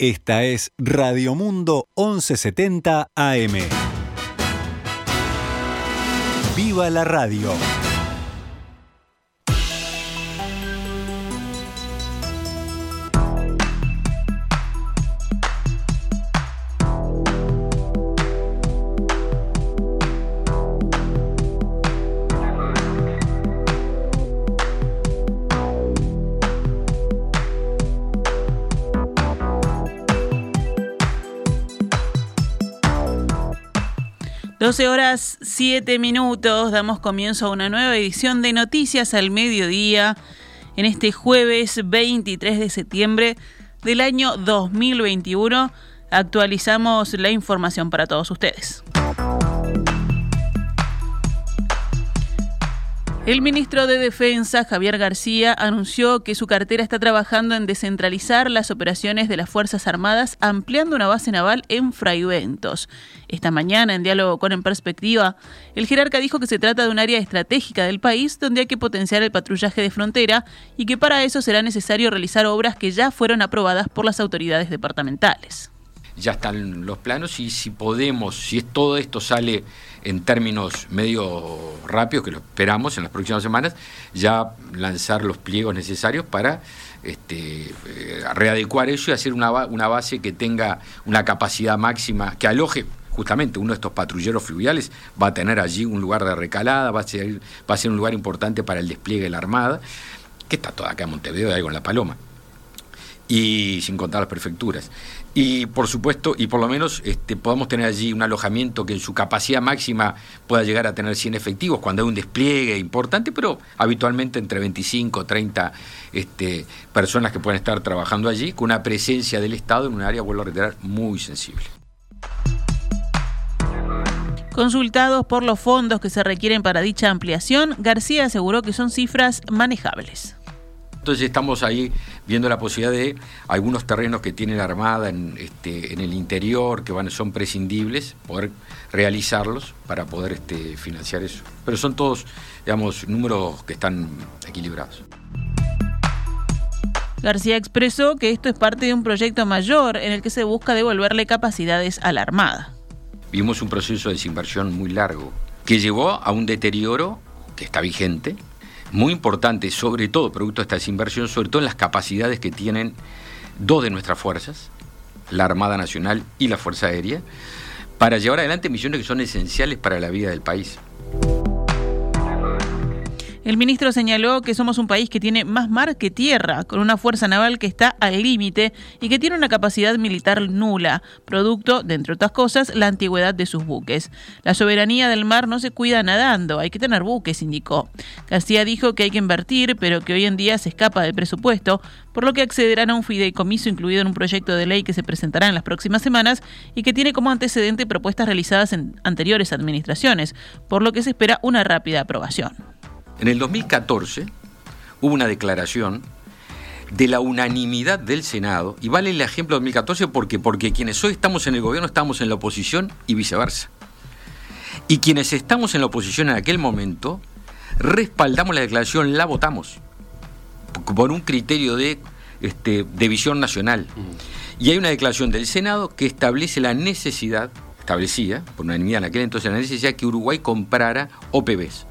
Esta es Radio Mundo 1170 AM. ¡Viva la radio! 12 horas 7 minutos, damos comienzo a una nueva edición de Noticias al Mediodía en este jueves 23 de septiembre del año 2021. Actualizamos la información para todos ustedes. El ministro de Defensa, Javier García, anunció que su cartera está trabajando en descentralizar las operaciones de las Fuerzas Armadas, ampliando una base naval en Fraiventos. Esta mañana, en diálogo con En Perspectiva, el jerarca dijo que se trata de un área estratégica del país donde hay que potenciar el patrullaje de frontera y que para eso será necesario realizar obras que ya fueron aprobadas por las autoridades departamentales ya están los planos y si podemos, si todo esto sale en términos medio rápidos, que lo esperamos en las próximas semanas, ya lanzar los pliegos necesarios para este, eh, readecuar eso y hacer una, una base que tenga una capacidad máxima, que aloje justamente uno de estos patrulleros fluviales. Va a tener allí un lugar de recalada, va a ser, va a ser un lugar importante para el despliegue de la Armada, que está toda acá en Montevideo, ahí con La Paloma, y sin contar las prefecturas. Y por supuesto, y por lo menos este, podamos tener allí un alojamiento que en su capacidad máxima pueda llegar a tener 100 efectivos cuando hay un despliegue importante, pero habitualmente entre 25 o 30 este, personas que pueden estar trabajando allí, con una presencia del Estado en un área, vuelvo a reiterar, muy sensible. Consultados por los fondos que se requieren para dicha ampliación, García aseguró que son cifras manejables. Entonces estamos ahí viendo la posibilidad de algunos terrenos que tiene la Armada en, este, en el interior, que van, son prescindibles, poder realizarlos para poder este, financiar eso. Pero son todos, digamos, números que están equilibrados. García expresó que esto es parte de un proyecto mayor en el que se busca devolverle capacidades a la Armada. Vimos un proceso de desinversión muy largo que llevó a un deterioro que está vigente, muy importante, sobre todo producto de esta desinversión, sobre todo en las capacidades que tienen dos de nuestras fuerzas, la Armada Nacional y la Fuerza Aérea, para llevar adelante misiones que son esenciales para la vida del país. El ministro señaló que somos un país que tiene más mar que tierra, con una fuerza naval que está al límite y que tiene una capacidad militar nula, producto, de entre otras cosas, la antigüedad de sus buques. La soberanía del mar no se cuida nadando, hay que tener buques, indicó. García dijo que hay que invertir, pero que hoy en día se escapa del presupuesto, por lo que accederán a un fideicomiso incluido en un proyecto de ley que se presentará en las próximas semanas y que tiene como antecedente propuestas realizadas en anteriores administraciones, por lo que se espera una rápida aprobación. En el 2014 hubo una declaración de la unanimidad del Senado, y vale el ejemplo de 2014 porque, porque quienes hoy estamos en el gobierno estamos en la oposición y viceversa. Y quienes estamos en la oposición en aquel momento, respaldamos la declaración, la votamos, por un criterio de, este, de visión nacional. Y hay una declaración del Senado que establece la necesidad, establecía, por unanimidad en aquel entonces, la necesidad que Uruguay comprara OPBs.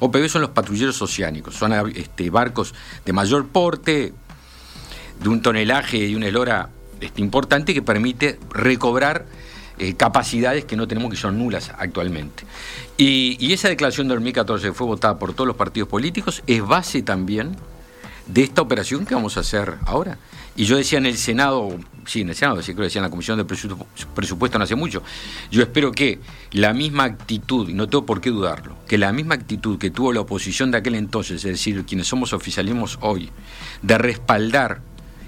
OPB son los patrulleros oceánicos, son este, barcos de mayor porte, de un tonelaje y una elora este, importante que permite recobrar eh, capacidades que no tenemos que son nulas actualmente. Y, esa declaración de 2014 fue votada por todos los partidos políticos, es base también de esta operación que vamos a hacer ahora. Y yo decía en el Senado, sí, en el Senado, decía, creo que decía en la Comisión de Presupuesto no hace mucho, yo espero que la misma actitud, y no tengo por qué dudarlo, que la misma actitud que tuvo la oposición de aquel entonces, es decir, quienes somos oficialismos hoy, de respaldar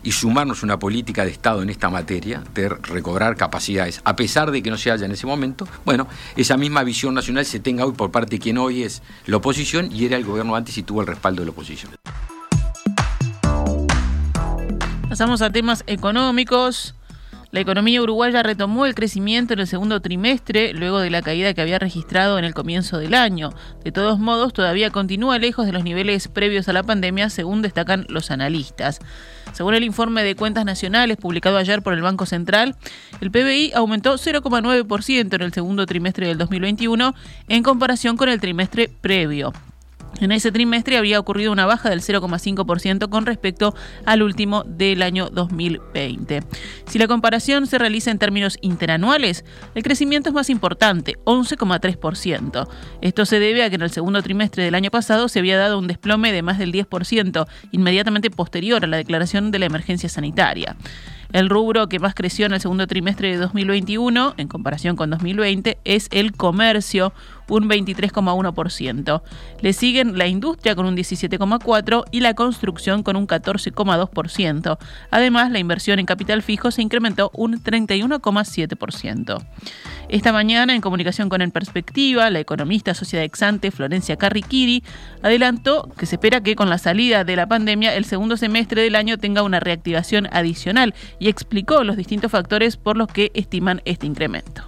y sumarnos una política de Estado en esta materia, de recobrar capacidades, a pesar de que no se haya en ese momento, bueno, esa misma visión nacional se tenga hoy por parte de quien hoy es la oposición y era el gobierno antes y tuvo el respaldo de la oposición. Pasamos a temas económicos. La economía uruguaya retomó el crecimiento en el segundo trimestre, luego de la caída que había registrado en el comienzo del año. De todos modos, todavía continúa lejos de los niveles previos a la pandemia, según destacan los analistas. Según el informe de cuentas nacionales publicado ayer por el Banco Central, el PBI aumentó 0,9% en el segundo trimestre del 2021 en comparación con el trimestre previo. En ese trimestre habría ocurrido una baja del 0,5% con respecto al último del año 2020. Si la comparación se realiza en términos interanuales, el crecimiento es más importante, 11,3%. Esto se debe a que en el segundo trimestre del año pasado se había dado un desplome de más del 10%, inmediatamente posterior a la declaración de la emergencia sanitaria. El rubro que más creció en el segundo trimestre de 2021, en comparación con 2020, es el comercio, un 23,1%. Le siguen la industria con un 17,4% y la construcción con un 14,2%. Además, la inversión en capital fijo se incrementó un 31,7%. Esta mañana, en comunicación con En Perspectiva, la economista sociedad exante Florencia Carriquiri adelantó que se espera que con la salida de la pandemia el segundo semestre del año tenga una reactivación adicional y explicó los distintos factores por los que estiman este incremento.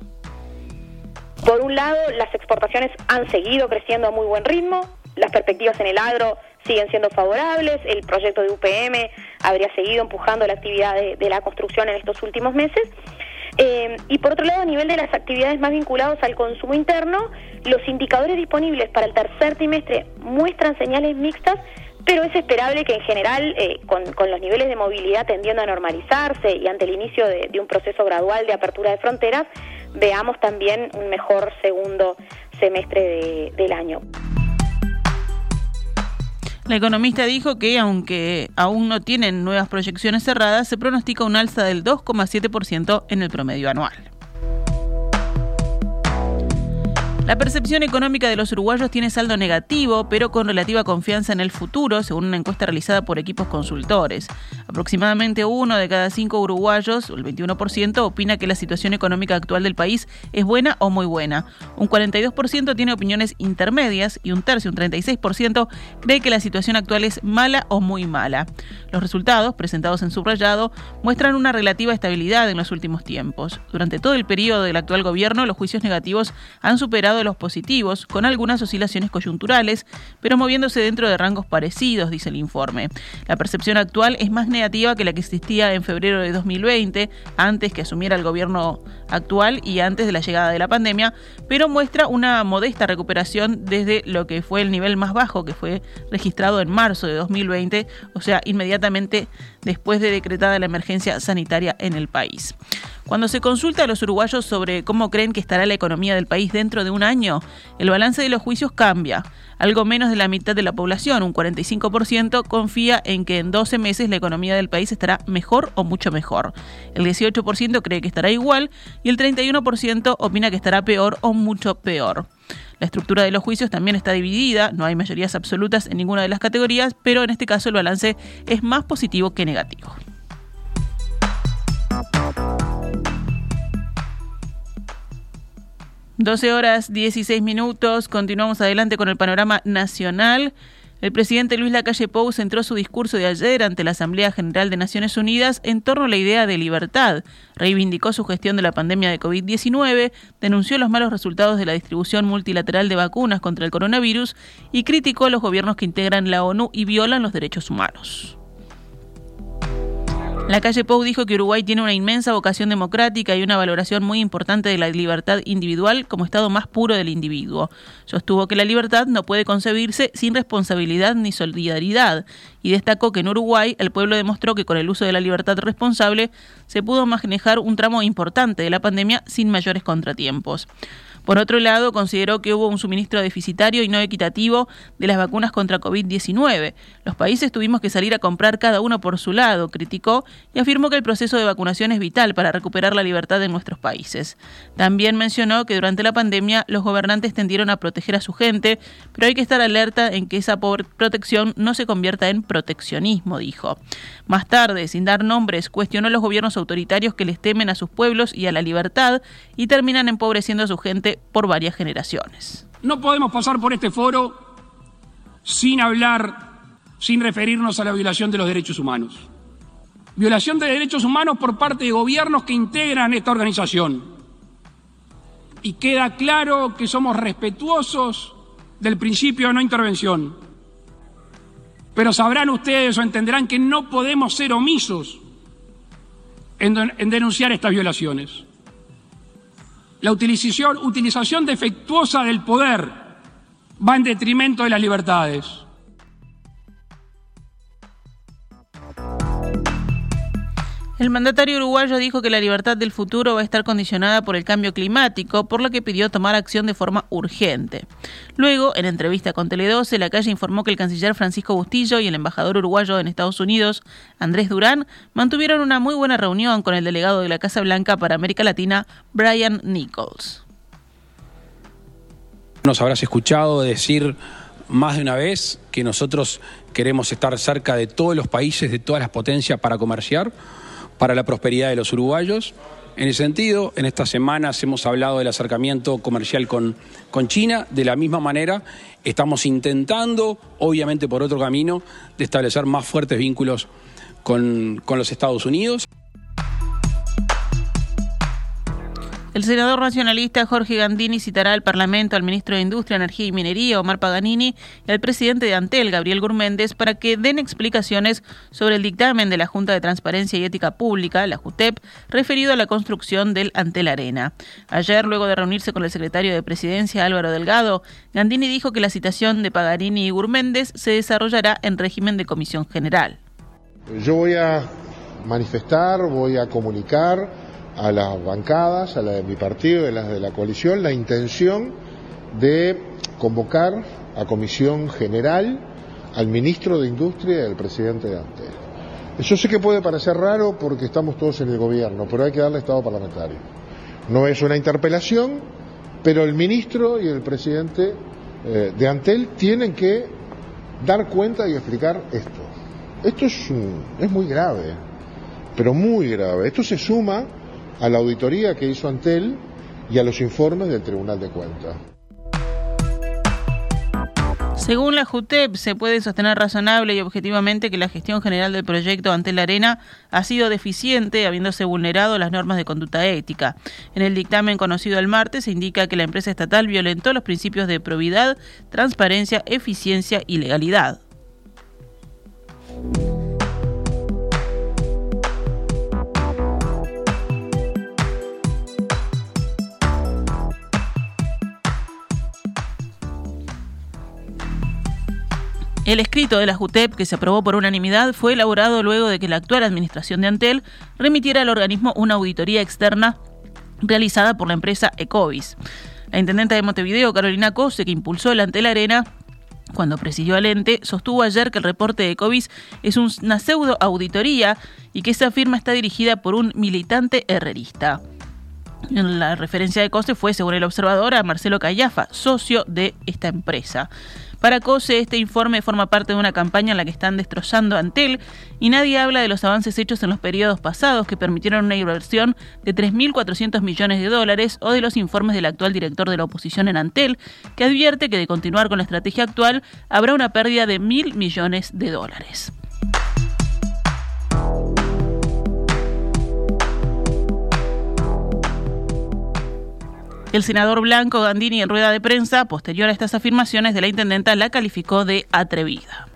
Por un lado, las exportaciones han seguido creciendo a muy buen ritmo, las perspectivas en el agro siguen siendo favorables, el proyecto de UPM habría seguido empujando la actividad de, la construcción en estos últimos meses. Eh, y por otro lado, a nivel de las actividades más vinculadas al consumo interno, los indicadores disponibles para el tercer trimestre muestran señales mixtas, pero es esperable que en general, eh, con, los niveles de movilidad tendiendo a normalizarse y ante el inicio de un proceso gradual de apertura de fronteras, veamos también un mejor segundo semestre del año. La economista dijo que aunque aún no tienen nuevas proyecciones cerradas, se pronostica un alza del 2,7% en el promedio anual. La percepción económica de los uruguayos tiene saldo negativo, pero con relativa confianza en el futuro, según una encuesta realizada por equipos consultores. Aproximadamente uno de cada cinco uruguayos, el 21%, opina que la situación económica actual del país es buena o muy buena. Un 42% tiene opiniones intermedias y un tercio, un 36%, cree que la situación actual es mala o muy mala. Los resultados, presentados en subrayado, muestran una relativa estabilidad en los últimos tiempos. Durante todo el periodo del actual gobierno, los juicios negativos han superado de los positivos, con algunas oscilaciones coyunturales, pero moviéndose dentro de rangos parecidos, dice el informe. La percepción actual es más negativa que la que existía en febrero de 2020, antes que asumiera el gobierno actual y antes de la llegada de la pandemia, pero muestra una modesta recuperación desde lo que fue el nivel más bajo que fue registrado en marzo de 2020, o sea, inmediatamente después de decretada la emergencia sanitaria en el país. Cuando se consulta a los uruguayos sobre cómo creen que estará la economía del país dentro de un año, el balance de los juicios cambia. Algo menos de la mitad de la población, un 45%, confía en que en 12 meses la economía del país estará mejor o mucho mejor. El 18% cree que estará igual y el 31% opina que estará peor o mucho peor. La estructura de los juicios también está dividida, no hay mayorías absolutas en ninguna de las categorías, pero en este caso el balance es más positivo que negativo. 12 horas 16 minutos, continuamos adelante con el panorama nacional. El presidente Luis Lacalle Pou centró su discurso de ayer ante la Asamblea General de Naciones Unidas en torno a la idea de libertad. Reivindicó su gestión de la pandemia de COVID-19, denunció los malos resultados de la distribución multilateral de vacunas contra el coronavirus y criticó a los gobiernos que integran la ONU y violan los derechos humanos. La calle Pou dijo que Uruguay tiene una inmensa vocación democrática y una valoración muy importante de la libertad individual como estado más puro del individuo. Sostuvo que la libertad no puede concebirse sin responsabilidad ni solidaridad y destacó que en Uruguay el pueblo demostró que con el uso de la libertad responsable se pudo manejar un tramo importante de la pandemia sin mayores contratiempos. Por otro lado, consideró que hubo un suministro deficitario y no equitativo de las vacunas contra COVID-19. Los países tuvimos que salir a comprar cada uno por su lado, criticó y afirmó que el proceso de vacunación es vital para recuperar la libertad de nuestros países. También mencionó que durante la pandemia los gobernantes tendieron a proteger a su gente, pero hay que estar alerta en que esa protección no se convierta en proteccionismo, dijo. Más tarde, sin dar nombres, cuestionó a los gobiernos autoritarios que les temen a sus pueblos y a la libertad y terminan empobreciendo a su gente por varias generaciones. No podemos pasar por este foro sin hablar, sin referirnos a la violación de los derechos humanos. Violación de derechos humanos por parte de gobiernos que integran esta organización. Y queda claro que somos respetuosos del principio de no intervención. Pero sabrán ustedes o entenderán que no podemos ser omisos en, denunciar estas violaciones. La utilización, utilización defectuosa del poder va en detrimento de las libertades. El mandatario uruguayo dijo que la libertad del futuro va a estar condicionada por el cambio climático, por lo que pidió tomar acción de forma urgente. Luego, en entrevista con Tele12, la calle informó que el canciller Francisco Bustillo y el embajador uruguayo en Estados Unidos, Andrés Durán, mantuvieron una muy buena reunión con el delegado de la Casa Blanca para América Latina, Brian Nichols. Nos habrás escuchado decir más de una vez que nosotros queremos estar cerca de todos los países, de todas las potencias para comerciar para la prosperidad de los uruguayos. En ese sentido, en estas semanas hemos hablado del acercamiento comercial con, con China. De la misma manera, estamos intentando, obviamente por otro camino, de establecer más fuertes vínculos con, con los Estados Unidos. El senador nacionalista Jorge Gandini citará al Parlamento al ministro de Industria, Energía y Minería, Omar Paganini, y al presidente de Antel, Gabriel Gurméndez, para que den explicaciones sobre el dictamen de la Junta de Transparencia y Ética Pública, la JUTEP, referido a la construcción del Antel Arena. Ayer, luego de reunirse con el secretario de Presidencia, Álvaro Delgado, Gandini dijo que la citación de Paganini y Gurméndez se desarrollará en régimen de comisión general. Yo voy a manifestar, voy a comunicar a las bancadas, a la de mi partido a las de la coalición, la intención de convocar a comisión general al ministro de Industria y al presidente de Antel. Yo sé que puede parecer raro porque estamos todos en el gobierno, pero hay que darle estado parlamentario. No es una interpelación, pero el ministro y el presidente eh, de Antel tienen que dar cuenta y explicar esto. Esto es, es muy grave, pero muy grave. Esto se suma a la auditoría que hizo Antel y a los informes del Tribunal de Cuentas. Según la JUTEP, se puede sostener razonable y objetivamente que la gestión general del proyecto Antel Arena ha sido deficiente, habiéndose vulnerado las normas de conducta ética. En el dictamen conocido el martes se indica que la empresa estatal violentó los principios de probidad, transparencia, eficiencia y legalidad. El escrito de la JUTEP, que se aprobó por unanimidad, fue elaborado luego de que la actual administración de Antel remitiera al organismo una auditoría externa realizada por la empresa Ecovis. La intendente de Montevideo, Carolina Cose, que impulsó el Antel Arena, cuando presidió al ente, sostuvo ayer que el reporte de Ecovis es una pseudo auditoría y que esa firma está dirigida por un militante herrerista. La referencia de Cose fue, según el observador, a Marcelo Callafa, socio de esta empresa. Para COSE, este informe forma parte de una campaña en la que están destrozando Antel y nadie habla de los avances hechos en los periodos pasados que permitieron una inversión de 3.400 millones de dólares o de los informes del actual director de la oposición en Antel, que advierte que de continuar con la estrategia actual habrá una pérdida de mil millones de dólares. El senador Blanco Gandini en rueda de prensa, posterior a estas afirmaciones de la intendenta, la calificó de atrevida.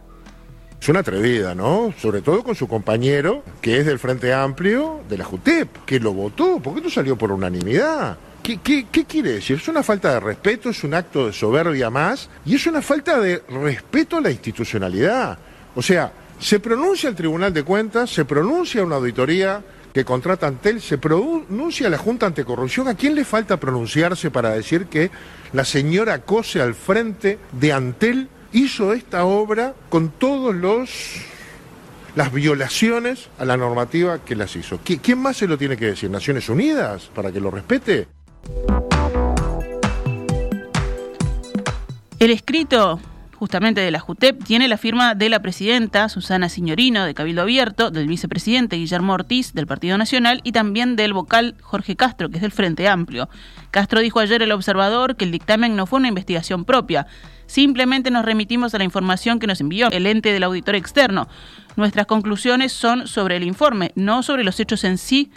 Es una atrevida, ¿no? Sobre todo con su compañero, que es del Frente Amplio, de la JUTEP, que lo votó. ¿Por qué no salió por unanimidad? ¿Qué, qué, quiere decir? Es una falta de respeto, es un acto de soberbia más y es una falta de respeto a la institucionalidad. O sea, se pronuncia el Tribunal de Cuentas, se pronuncia una auditoría que contrata Antel, se pronuncia la Junta Anticorrupción. ¿A quién le falta pronunciarse para decir que la señora Cose al frente de Antel hizo esta obra con todos los las violaciones a la normativa que las hizo. ¿Quién más se lo tiene que decir? ¿Naciones Unidas? ¿Para que lo respete? El escrito justamente de la JUTEP, tiene la firma de la presidenta Susana Signorino de Cabildo Abierto, del vicepresidente Guillermo Ortiz del Partido Nacional y también del vocal Jorge Castro, que es del Frente Amplio. Castro dijo ayer el observador que el dictamen no fue una investigación propia, simplemente nos remitimos a la información que nos envió el ente del auditor externo. Nuestras conclusiones son sobre el informe, no sobre los hechos en sí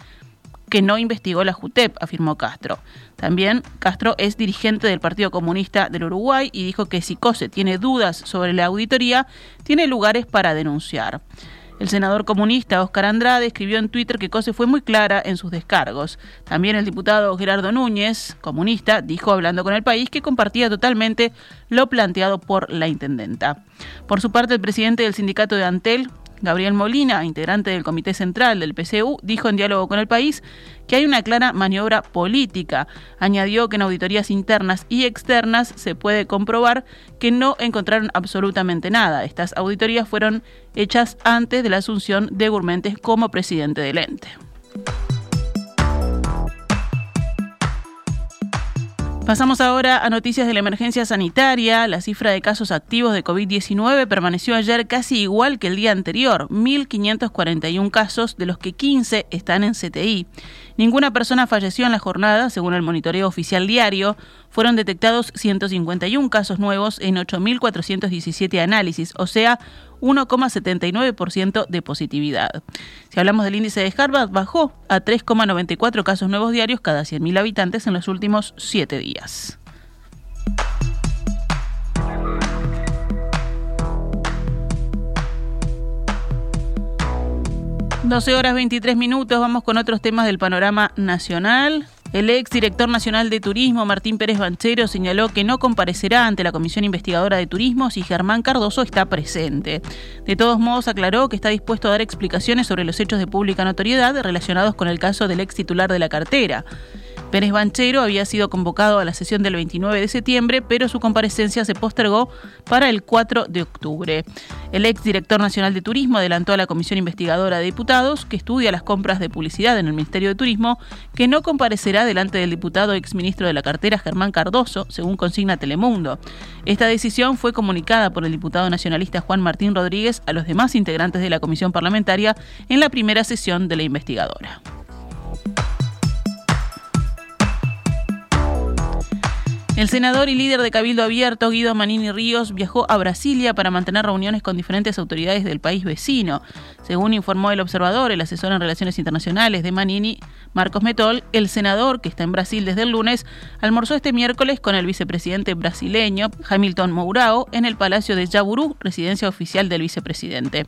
que no investigó la JUTEP, afirmó Castro. También Castro es dirigente del Partido Comunista del Uruguay y dijo que si COSE tiene dudas sobre la auditoría, tiene lugares para denunciar. El senador comunista Oscar Andrade escribió en Twitter que COSE fue muy clara en sus descargos. También el diputado Gerardo Núñez, comunista, dijo hablando con el país que compartía totalmente lo planteado por la intendenta. Por su parte, el presidente del sindicato de Antel, Gabriel Molina, integrante del Comité Central del PCU, dijo en diálogo con el país que hay una clara maniobra política. Añadió que en auditorías internas y externas se puede comprobar que no encontraron absolutamente nada. Estas auditorías fueron hechas antes de la asunción de Gurmentes como presidente del ente. Pasamos ahora a noticias de la emergencia sanitaria. La cifra de casos activos de COVID-19 permaneció ayer casi igual que el día anterior, 1.541 casos, de los que 15 están en CTI. Ninguna persona falleció en la jornada, según el monitoreo oficial diario. Fueron detectados 151 casos nuevos en 8.417 análisis, o sea, 1,79% de positividad. Si hablamos del índice de Harvard, bajó a 3,94 casos nuevos diarios cada 100.000 habitantes en los últimos siete días. 12 horas 23 minutos, vamos con otros temas del panorama nacional. El ex director nacional de turismo, Martín Pérez Banchero, señaló que no comparecerá ante la Comisión Investigadora de Turismo si Germán Cardoso está presente. De todos modos, aclaró que está dispuesto a dar explicaciones sobre los hechos de pública notoriedad relacionados con el caso del ex titular de la cartera. Pérez Banchero había sido convocado a la sesión del 29 de septiembre, pero su comparecencia se postergó para el 4 de octubre. El ex director nacional de Turismo adelantó a la Comisión Investigadora de Diputados, que estudia las compras de publicidad en el Ministerio de Turismo, que no comparecerá delante del diputado ex ministro de la cartera Germán Cardoso, según consigna Telemundo. Esta decisión fue comunicada por el diputado nacionalista Juan Martín Rodríguez a los demás integrantes de la comisión parlamentaria en la primera sesión de la investigadora. El senador y líder de Cabildo Abierto, Guido Manini Ríos, viajó a Brasilia para mantener reuniones con diferentes autoridades del país vecino. Según informó el observador, el asesor en relaciones internacionales de Manini, Marcos Metol, el senador, que está en Brasil desde el lunes, almorzó este miércoles con el vicepresidente brasileño Hamilton Mourao en el Palacio de Jaburú, residencia oficial del vicepresidente.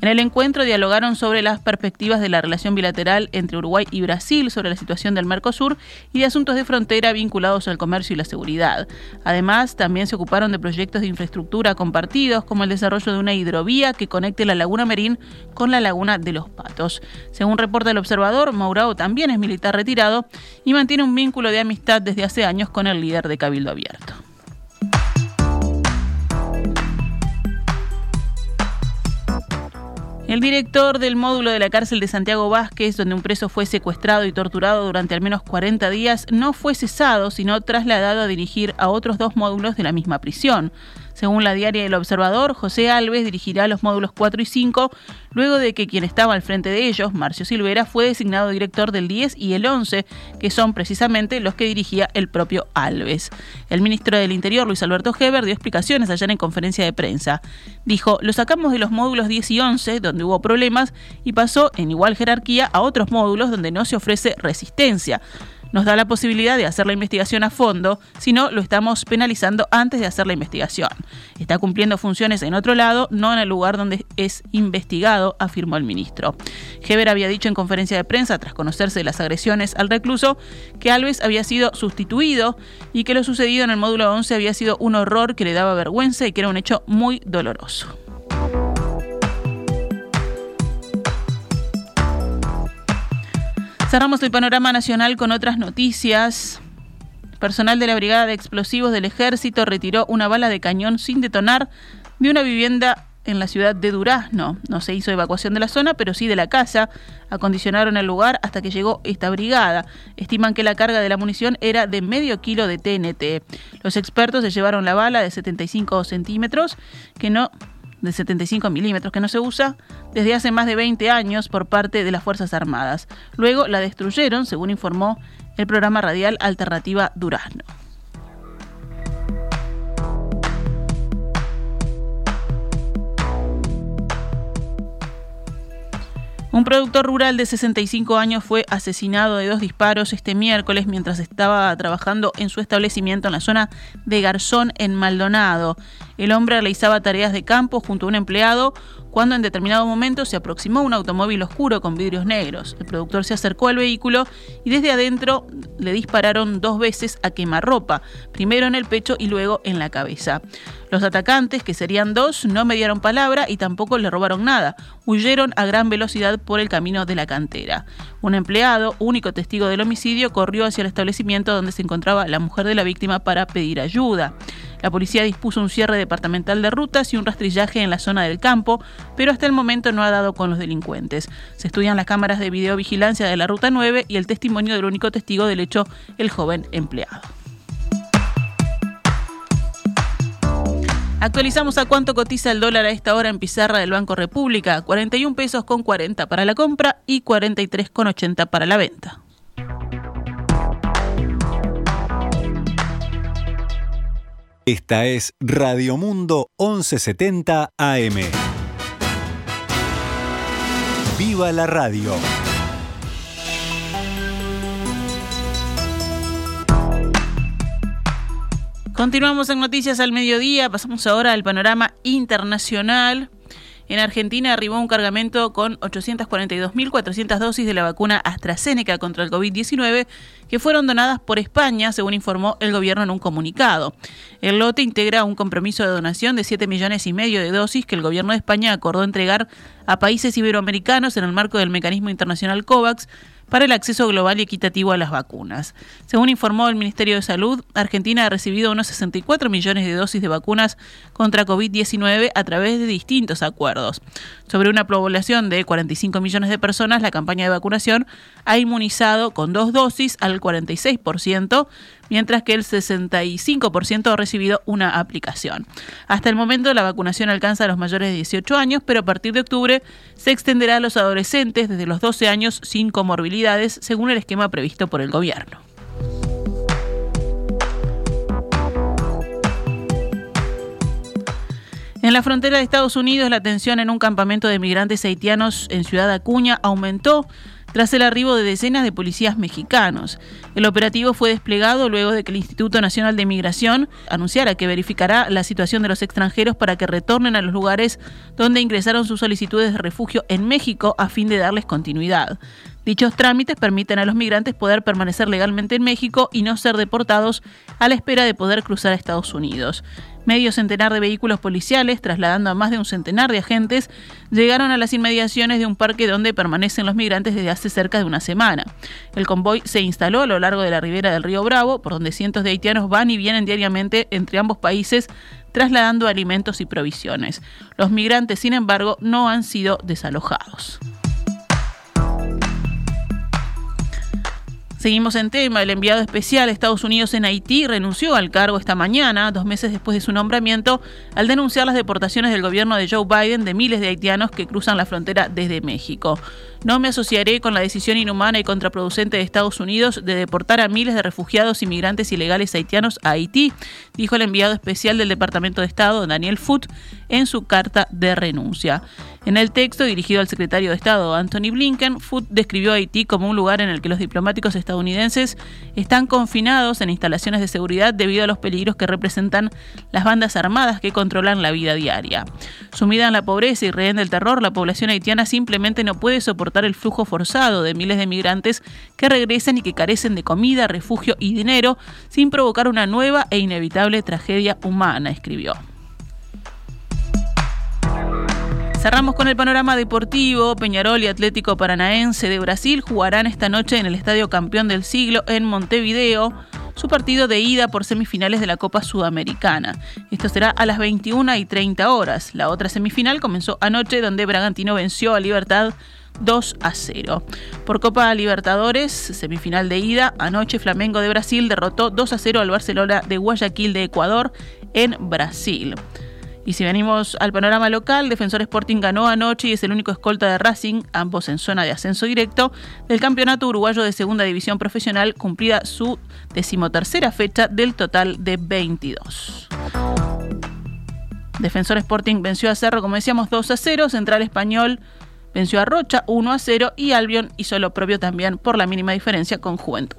En el encuentro dialogaron sobre las perspectivas de la relación bilateral entre Uruguay y Brasil, sobre la situación del Mercosur y de asuntos de frontera vinculados al comercio y la seguridad. Además, también se ocuparon de proyectos de infraestructura compartidos, como el desarrollo de una hidrovía que conecte la Laguna Merín con la Laguna de los Patos. Según reporta el observador, Maurao también es militar retirado y mantiene un vínculo de amistad desde hace años con el líder de Cabildo Abierto. El director del módulo de la cárcel de Santiago Vázquez, donde un preso fue secuestrado y torturado durante al menos 40 días, no fue cesado, sino trasladado a dirigir a otros dos módulos de la misma prisión. Según la diaria El Observador, José Alves dirigirá los módulos 4 y 5, luego de que quien estaba al frente de ellos, Marcio Silvera, fue designado director del 10 y el 11, que son precisamente los que dirigía el propio Alves. El ministro del Interior, Luis Alberto Heber, dio explicaciones ayer en conferencia de prensa. Dijo, lo sacamos de los módulos 10 y 11, donde hubo problemas, y pasó en igual jerarquía a otros módulos donde no se ofrece resistencia nos da la posibilidad de hacer la investigación a fondo, si no lo estamos penalizando antes de hacer la investigación. Está cumpliendo funciones en otro lado, no en el lugar donde es investigado, afirmó el ministro. Heber había dicho en conferencia de prensa, tras conocerse de las agresiones al recluso, que Alves había sido sustituido y que lo sucedido en el módulo 11 había sido un horror que le daba vergüenza y que era un hecho muy doloroso. Cerramos el panorama nacional con otras noticias. Personal de la Brigada de Explosivos del Ejército retiró una bala de cañón sin detonar de una vivienda en la ciudad de Durazno. No se hizo evacuación de la zona, pero sí de la casa. Acondicionaron el lugar hasta que llegó esta brigada. Estiman que la carga de la munición era de medio kilo de TNT. Los expertos se llevaron la bala de 75 centímetros que no de 75 milímetros que no se usa desde hace más de 20 años por parte de las Fuerzas Armadas. Luego la destruyeron, según informó el programa radial Alternativa Durazno. Un productor rural de 65 años fue asesinado de dos disparos este miércoles mientras estaba trabajando en su establecimiento en la zona de Garzón, en Maldonado. El hombre realizaba tareas de campo junto a un empleado cuando en determinado momento se aproximó un automóvil oscuro con vidrios negros. El productor se acercó al vehículo y desde adentro le dispararon dos veces a quemarropa, primero en el pecho y luego en la cabeza. Los atacantes, que serían dos, no me dieron palabra y tampoco le robaron nada. Huyeron a gran velocidad por el camino de la cantera. Un empleado, único testigo del homicidio, corrió hacia el establecimiento donde se encontraba la mujer de la víctima para pedir ayuda. La policía dispuso un cierre departamental de rutas y un rastrillaje en la zona del campo, pero hasta el momento no ha dado con los delincuentes. Se estudian las cámaras de videovigilancia de la Ruta 9 y el testimonio del único testigo del hecho, el joven empleado. Actualizamos a cuánto cotiza el dólar a esta hora en pizarra del Banco República, 41 pesos con 40 para la compra y 43 con 80 para la venta. Esta es Radio Mundo 1170 AM. ¡Viva la radio! Continuamos en Noticias al Mediodía, pasamos ahora al panorama internacional. En Argentina arribó un cargamento con 842.400 dosis de la vacuna AstraZeneca contra el COVID-19 que fueron donadas por España, según informó el gobierno en un comunicado. El lote integra un compromiso de donación de 7 millones y medio de dosis que el gobierno de España acordó entregar a países iberoamericanos en el marco del mecanismo internacional COVAX para el acceso global y equitativo a las vacunas. Según informó el Ministerio de Salud, Argentina ha recibido unos 64 millones de dosis de vacunas contra COVID-19 a través de distintos acuerdos. Sobre una población de 45 millones de personas, la campaña de vacunación ha inmunizado con dos dosis al 46%, mientras que el 65% ha recibido una aplicación. Hasta el momento la vacunación alcanza a los mayores de 18 años, pero a partir de octubre se extenderá a los adolescentes desde los 12 años sin comorbilidades, según el esquema previsto por el gobierno. En la frontera de Estados Unidos, la tensión en un campamento de migrantes haitianos en Ciudad Acuña aumentó tras el arribo de decenas de policías mexicanos. El operativo fue desplegado luego de que el Instituto Nacional de Migración anunciara que verificará la situación de los extranjeros para que retornen a los lugares donde ingresaron sus solicitudes de refugio en México a fin de darles continuidad. Dichos trámites permiten a los migrantes poder permanecer legalmente en México y no ser deportados a la espera de poder cruzar a Estados Unidos. Medio centenar de vehículos policiales, trasladando a más de un centenar de agentes, llegaron a las inmediaciones de un parque donde permanecen los migrantes desde hace cerca de una semana. El convoy se instaló a lo largo de la ribera del río Bravo, por donde cientos de haitianos van y vienen diariamente entre ambos países trasladando alimentos y provisiones. Los migrantes, sin embargo, no han sido desalojados. Seguimos en tema. El enviado especial de Estados Unidos en Haití renunció al cargo esta mañana, dos meses después de su nombramiento, al denunciar las deportaciones del gobierno de Joe Biden de miles de haitianos que cruzan la frontera desde México. No me asociaré con la decisión inhumana y contraproducente de Estados Unidos de deportar a miles de refugiados y migrantes ilegales haitianos a Haití, dijo el enviado especial del Departamento de Estado, Daniel Foote, en su carta de renuncia. En el texto dirigido al secretario de Estado, Anthony Blinken, Foote describió a Haití como un lugar en el que los diplomáticos estadounidenses están confinados en instalaciones de seguridad debido a los peligros que representan las bandas armadas que controlan la vida diaria. Sumida en la pobreza y rehén del terror, la población haitiana simplemente no puede soportar el flujo forzado de miles de migrantes que regresan y que carecen de comida, refugio y dinero sin provocar una nueva e inevitable tragedia humana, escribió. Cerramos con el panorama deportivo. Peñarol y Atlético Paranaense de Brasil jugarán esta noche en el Estadio Campeón del Siglo en Montevideo su partido de ida por semifinales de la Copa Sudamericana. Esto será a las 21 y 30 horas. La otra semifinal comenzó anoche donde Bragantino venció a Libertad 2 a 0. Por Copa Libertadores, semifinal de ida, anoche Flamengo de Brasil derrotó 2 a 0 al Barcelona de Guayaquil de Ecuador en Brasil. Y si venimos al panorama local, Defensor Sporting ganó anoche y es el único escolta de Racing, ambos en zona de ascenso directo, del Campeonato Uruguayo de Segunda División Profesional, cumplida su decimotercera fecha del total de 22. Defensor Sporting venció a Cerro, como decíamos, 2 a 0. Central Español venció a Rocha 1 a 0 y Albion hizo lo propio también por la mínima diferencia con Juventud.